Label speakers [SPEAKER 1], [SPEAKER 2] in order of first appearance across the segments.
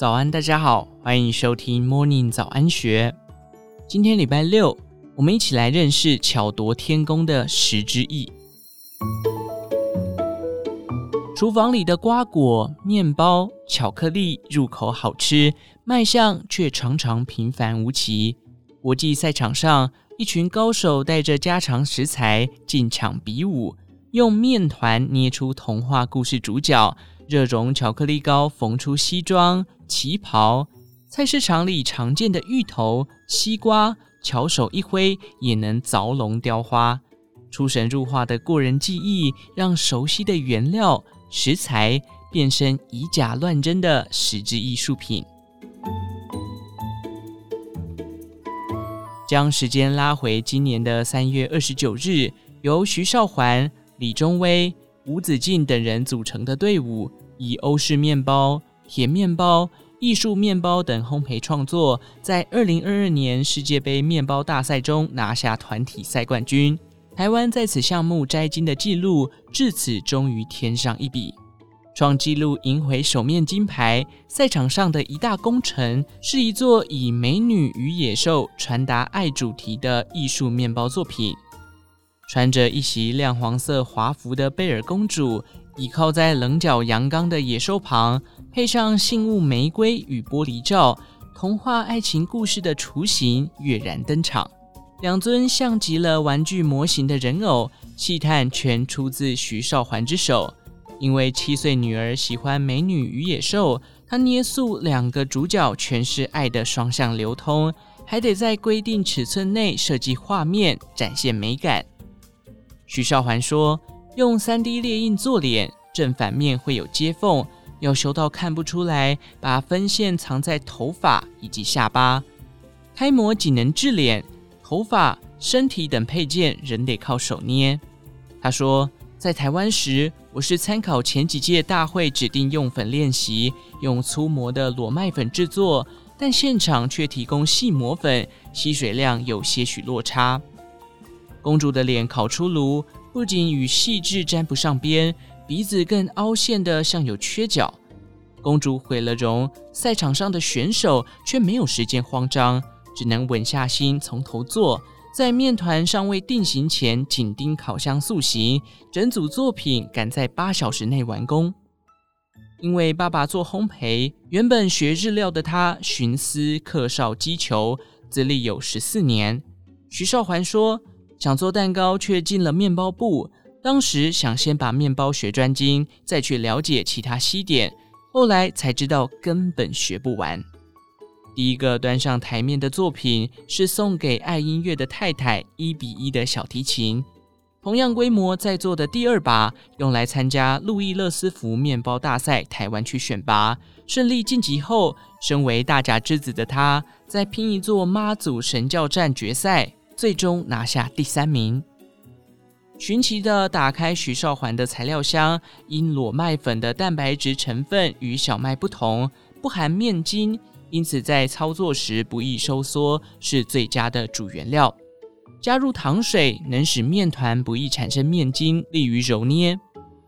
[SPEAKER 1] 早安，大家好，欢迎收听 Morning 早安学。今天礼拜六，我们一起来认识巧夺天工的十之艺。厨房里的瓜果、面包、巧克力入口好吃，卖相却常常平凡无奇。国际赛场上，一群高手带着家常食材进场比武，用面团捏出童话故事主角。热熔巧克力糕缝出西装旗袍，菜市场里常见的芋头、西瓜，巧手一挥也能凿龙雕花。出神入化的过人技艺，让熟悉的原料食材变身以假乱真的食之艺术品。将时间拉回今年的三月二十九日，由徐少环、李中威、吴子敬等人组成的队伍。以欧式面包、甜面包、艺术面包等烘焙创作，在二零二二年世界杯面包大赛中拿下团体赛冠军。台湾在此项目摘金的纪录，至此终于添上一笔，创纪录赢回首面金牌。赛场上的一大功臣，是一座以美女与野兽传达爱主题的艺术面包作品。穿着一袭亮黄色华服的贝尔公主，倚靠在棱角阳刚的野兽旁，配上信物玫瑰与玻璃罩，童话爱情故事的雏形跃然登场。两尊像极了玩具模型的人偶，细探全出自徐少环之手。因为七岁女儿喜欢美女与野兽，他捏塑两个主角全是爱的双向流通，还得在规定尺寸内设计画面，展现美感。徐少环说：“用 3D 列印做脸，正反面会有接缝，要修到看不出来，把分线藏在头发以及下巴。开模仅能制脸，头发、身体等配件仍得靠手捏。”他说：“在台湾时，我是参考前几届大会指定用粉练习，用粗磨的裸麦粉制作，但现场却提供细磨粉，吸水量有些许落差。”公主的脸烤出炉，不仅与细致沾不上边，鼻子更凹陷得像有缺角。公主毁了容，赛场上的选手却没有时间慌张，只能稳下心从头做，在面团尚未定型前紧盯烤箱塑形，整组作品赶在八小时内完工。因为爸爸做烘焙，原本学日料的他寻思刻绍击球，资历有十四年。徐少环说。想做蛋糕，却进了面包部。当时想先把面包学专精，再去了解其他西点。后来才知道根本学不完。第一个端上台面的作品是送给爱音乐的太太一比一的小提琴。同样规模在做的第二把，用来参加路易勒斯福面包大赛台湾区选拔，顺利晋级后，身为大甲之子的他，在拼一座妈祖神教战决赛。最终拿下第三名。寻奇地打开徐少环的材料箱，因裸麦粉的蛋白质成分与小麦不同，不含面筋，因此在操作时不易收缩，是最佳的主原料。加入糖水能使面团不易产生面筋，利于揉捏，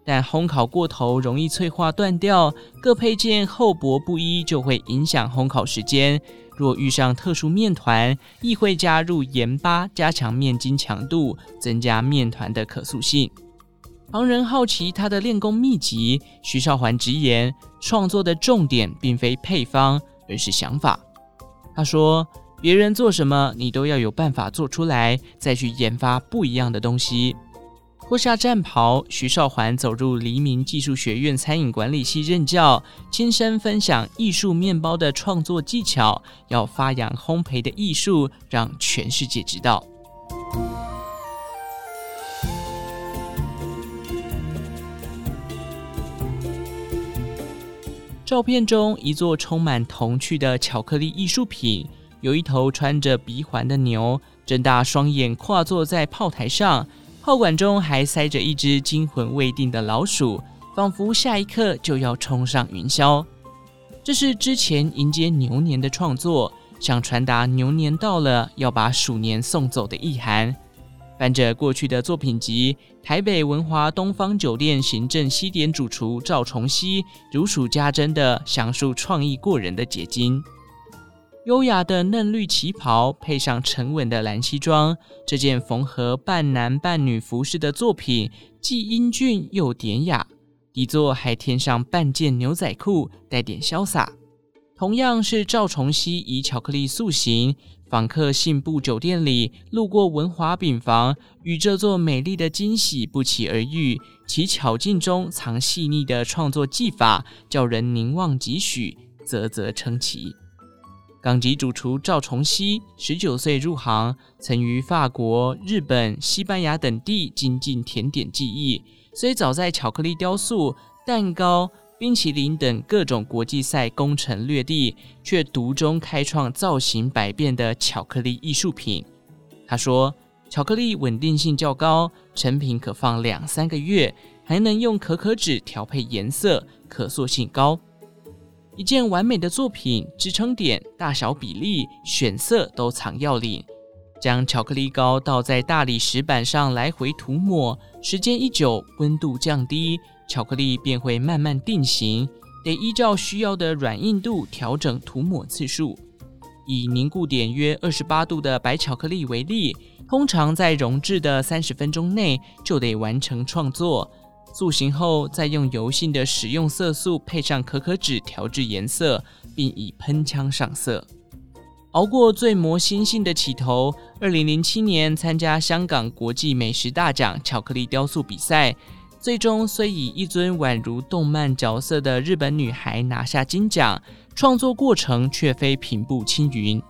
[SPEAKER 1] 但烘烤过头容易脆化断掉。各配件厚薄不一，就会影响烘烤时间。若遇上特殊面团，亦会加入盐巴，加强面筋强度，增加面团的可塑性。旁人好奇他的练功秘籍，徐少环直言，创作的重点并非配方，而是想法。他说：“别人做什么，你都要有办法做出来，再去研发不一样的东西。”脱下战袍，徐少环走入黎明技术学院餐饮管理系任教，亲身分享艺术面包的创作技巧，要发扬烘焙的艺术，让全世界知道。照片中，一座充满童趣的巧克力艺术品，有一头穿着鼻环的牛，睁大双眼跨坐在炮台上。炮管中还塞着一只惊魂未定的老鼠，仿佛下一刻就要冲上云霄。这是之前迎接牛年的创作，想传达牛年到了要把鼠年送走的意涵。翻着过去的作品集，台北文华东方酒店行政西点主厨赵重熙如数家珍地详述创意过人的结晶。优雅的嫩绿旗袍配上沉稳的蓝西装，这件缝合半男半女服饰的作品既英俊又典雅。底座还添上半件牛仔裤，带点潇洒。同样是赵重熙以巧克力塑形。访客信步酒店里，路过文华饼房，与这座美丽的惊喜不期而遇。其巧劲中藏细腻的创作技法，叫人凝望几许，啧啧称奇。港籍主厨赵崇熙，十九岁入行，曾于法国、日本、西班牙等地精进甜点技艺，虽早在巧克力雕塑、蛋糕。冰淇淋等各种国际赛攻城略地，却独中开创造型百变的巧克力艺术品。他说：“巧克力稳定性较高，成品可放两三个月，还能用可可脂调配颜色，可塑性高。一件完美的作品，支撑点、大小比例、选色都藏要领。将巧克力膏倒在大理石板上来回涂抹，时间一久，温度降低。”巧克力便会慢慢定型，得依照需要的软硬度调整涂抹次数。以凝固点约二十八度的白巧克力为例，通常在溶制的三十分钟内就得完成创作。塑形后，再用油性的食用色素配上可可脂调制颜色，并以喷枪上色。熬过最磨心性的起头，二零零七年参加香港国际美食大奖巧克力雕塑比赛。最终虽以一尊宛如动漫角色的日本女孩拿下金奖，创作过程却非平步青云。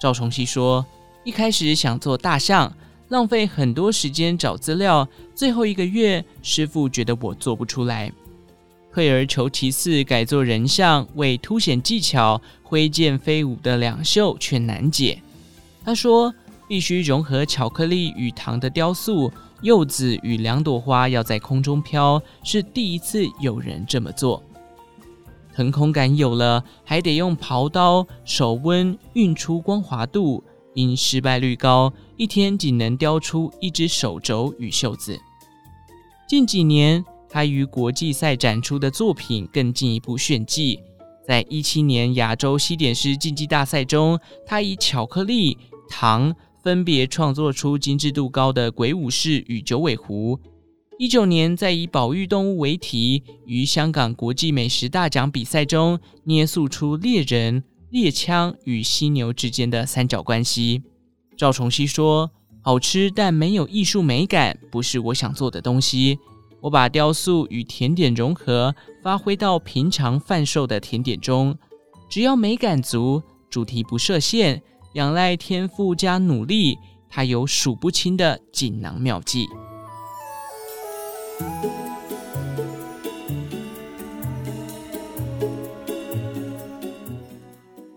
[SPEAKER 1] 赵崇熙说：“一开始想做大象，浪费很多时间找资料，最后一个月，师傅觉得我做不出来，退而求其次，改做人像，为凸显技巧，挥剑飞舞的两袖却难解。”他说：“必须融合巧克力与糖的雕塑。”柚子与两朵花要在空中飘，是第一次有人这么做。腾空感有了，还得用刨刀手温运出光滑度，因失败率高，一天仅能雕出一只手肘与袖子。近几年，他于国际赛展出的作品更进一步炫技。在一七年亚洲西点师竞技大赛中，他以巧克力糖。分别创作出精致度高的鬼武士与九尾狐。一九年，在以保育动物为题，于香港国际美食大奖比赛中捏塑出猎人、猎枪与犀牛之间的三角关系。赵崇熙说：“好吃但没有艺术美感，不是我想做的东西。我把雕塑与甜点融合，发挥到平常贩售的甜点中，只要美感足，主题不设限。”仰赖天赋加努力，他有数不清的锦囊妙计。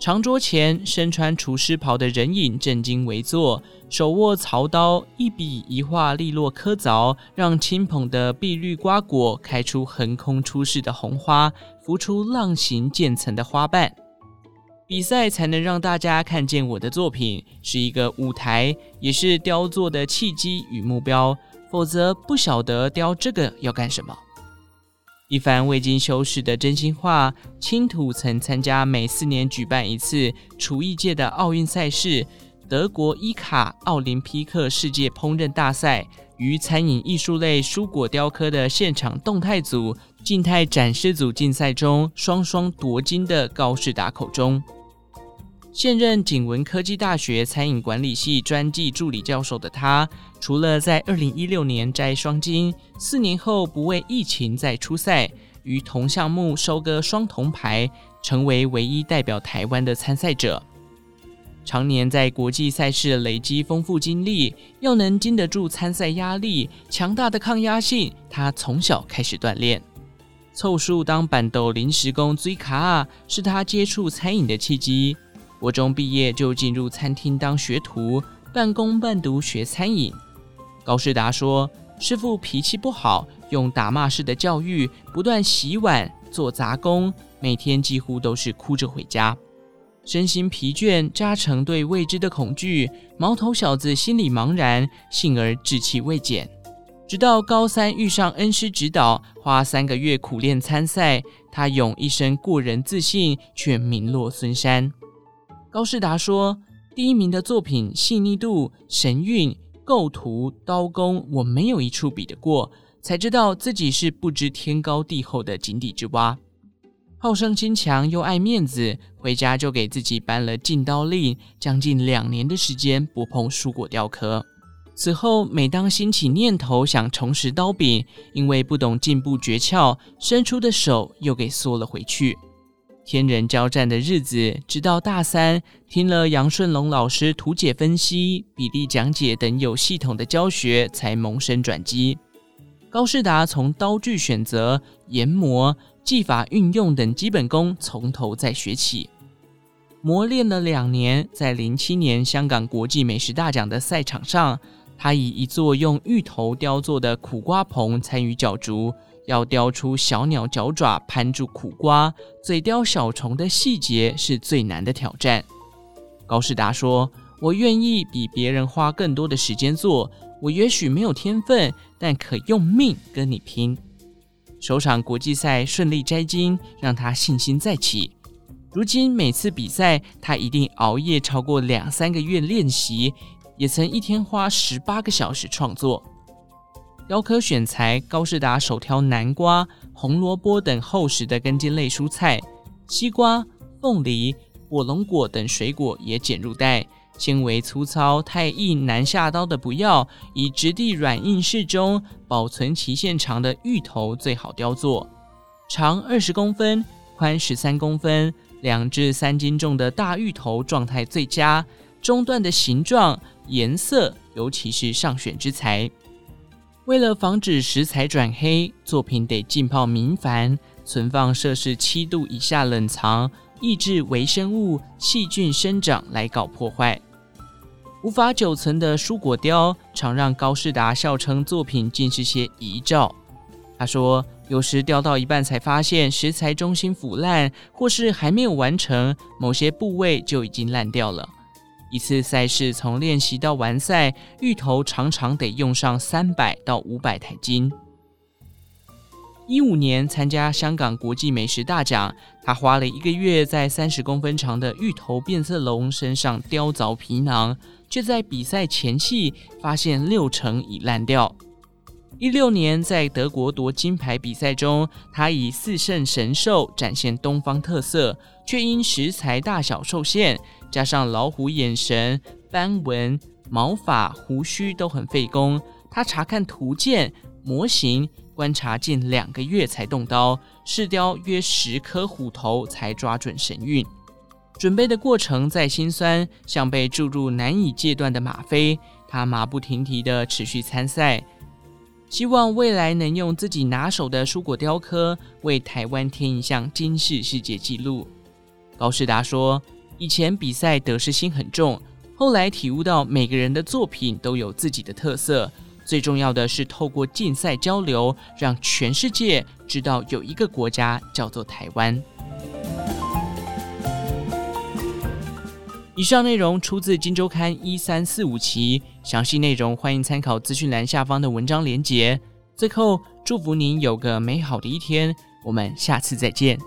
[SPEAKER 1] 长桌前，身穿厨师袍的人影正襟危坐，手握槽刀，一笔一画利落刻凿，让轻捧的碧绿瓜果开出横空出世的红花，浮出浪形渐层的花瓣。比赛才能让大家看见我的作品，是一个舞台，也是雕作的契机与目标。否则不晓得雕这个要干什么。一番未经修饰的真心话。青土曾参加每四年举办一次厨艺界的奥运赛事——德国伊卡奥林匹克世界烹饪大赛，于餐饮艺术类蔬果雕刻的现场动态组、静态展示组竞赛中双双夺金的高士达口中。现任景文科技大学餐饮管理系专技助理教授的他，除了在二零一六年摘双金，四年后不畏疫情再出赛，于同项目收割双铜牌，成为唯一代表台湾的参赛者。常年在国际赛事累积丰富经历，要能经得住参赛压力，强大的抗压性，他从小开始锻炼。凑数当办桌临时工追卡，是他接触餐饮的契机。国中毕业就进入餐厅当学徒，半工半读学餐饮。高士达说：“师傅脾气不好，用打骂式的教育，不断洗碗、做杂工，每天几乎都是哭着回家。身心疲倦，扎成对未知的恐惧，毛头小子心里茫然，幸而志气未减。直到高三遇上恩师指导，花三个月苦练参赛，他用一身过人自信，却名落孙山。高士达说：“第一名的作品细腻度、神韵、构图、刀工，我没有一处比得过，才知道自己是不知天高地厚的井底之蛙。”好胜心强又爱面子，回家就给自己颁了禁刀令，将近两年的时间不碰蔬果雕刻。此后，每当兴起念头想重拾刀柄，因为不懂进步诀窍，伸出的手又给缩了回去。天人交战的日子，直到大三，听了杨顺龙老师图解分析、比例讲解等有系统的教学，才萌生转机。高世达从刀具选择、研磨、技法运用等基本功从头再学起，磨练了两年，在零七年香港国际美食大奖的赛场上，他以一座用芋头雕做的苦瓜棚参与角逐，要雕出小鸟脚爪攀住苦瓜、嘴叼小虫的细节是最难的挑战。高士达说：“我愿意比别人花更多的时间做。”我也许没有天分，但可用命跟你拼。首场国际赛顺利摘金，让他信心再起。如今每次比赛，他一定熬夜超过两三个月练习，也曾一天花十八个小时创作。雕刻选材，高士达首挑南瓜、红萝卜等厚实的根茎类蔬菜，西瓜、凤梨、火龙果等水果也剪入袋。纤维粗糙、太硬难下刀的不要，以质地软硬适中、保存期限长的芋头最好雕作。长二十公分、宽十三公分，两至三斤重的大芋头状态最佳。中段的形状、颜色，尤其是上选之材。为了防止食材转黑，作品得浸泡明矾，存放摄氏七度以下冷藏，抑制微生物、细菌生长来搞破坏。无法久存的蔬果雕，常让高世达笑称作品竟是些遗照。他说，有时雕到一半才发现食材中心腐烂，或是还没有完成，某些部位就已经烂掉了。一次赛事从练习到完赛，芋头常常得用上三百到五百台斤。一五年参加香港国际美食大奖，他花了一个月在三十公分长的芋头变色龙身上雕凿皮囊，却在比赛前夕发现六成已烂掉。一六年在德国夺金牌比赛中，他以四圣神兽展现东方特色，却因食材大小受限，加上老虎眼神、斑纹、毛发、胡须都很费工。他查看图鉴模型。观察近两个月才动刀，试雕约十颗虎头才抓准神韵。准备的过程再辛酸，像被注入难以戒断的吗啡。他马不停蹄地持续参赛，希望未来能用自己拿手的蔬果雕刻为台湾添一项金世世界纪录。高世达说：“以前比赛得失心很重，后来体悟到每个人的作品都有自己的特色。”最重要的是透过竞赛交流，让全世界知道有一个国家叫做台湾。以上内容出自《金周刊》一三四五期，详细内容欢迎参考资讯栏下方的文章连结。最后，祝福您有个美好的一天，我们下次再见。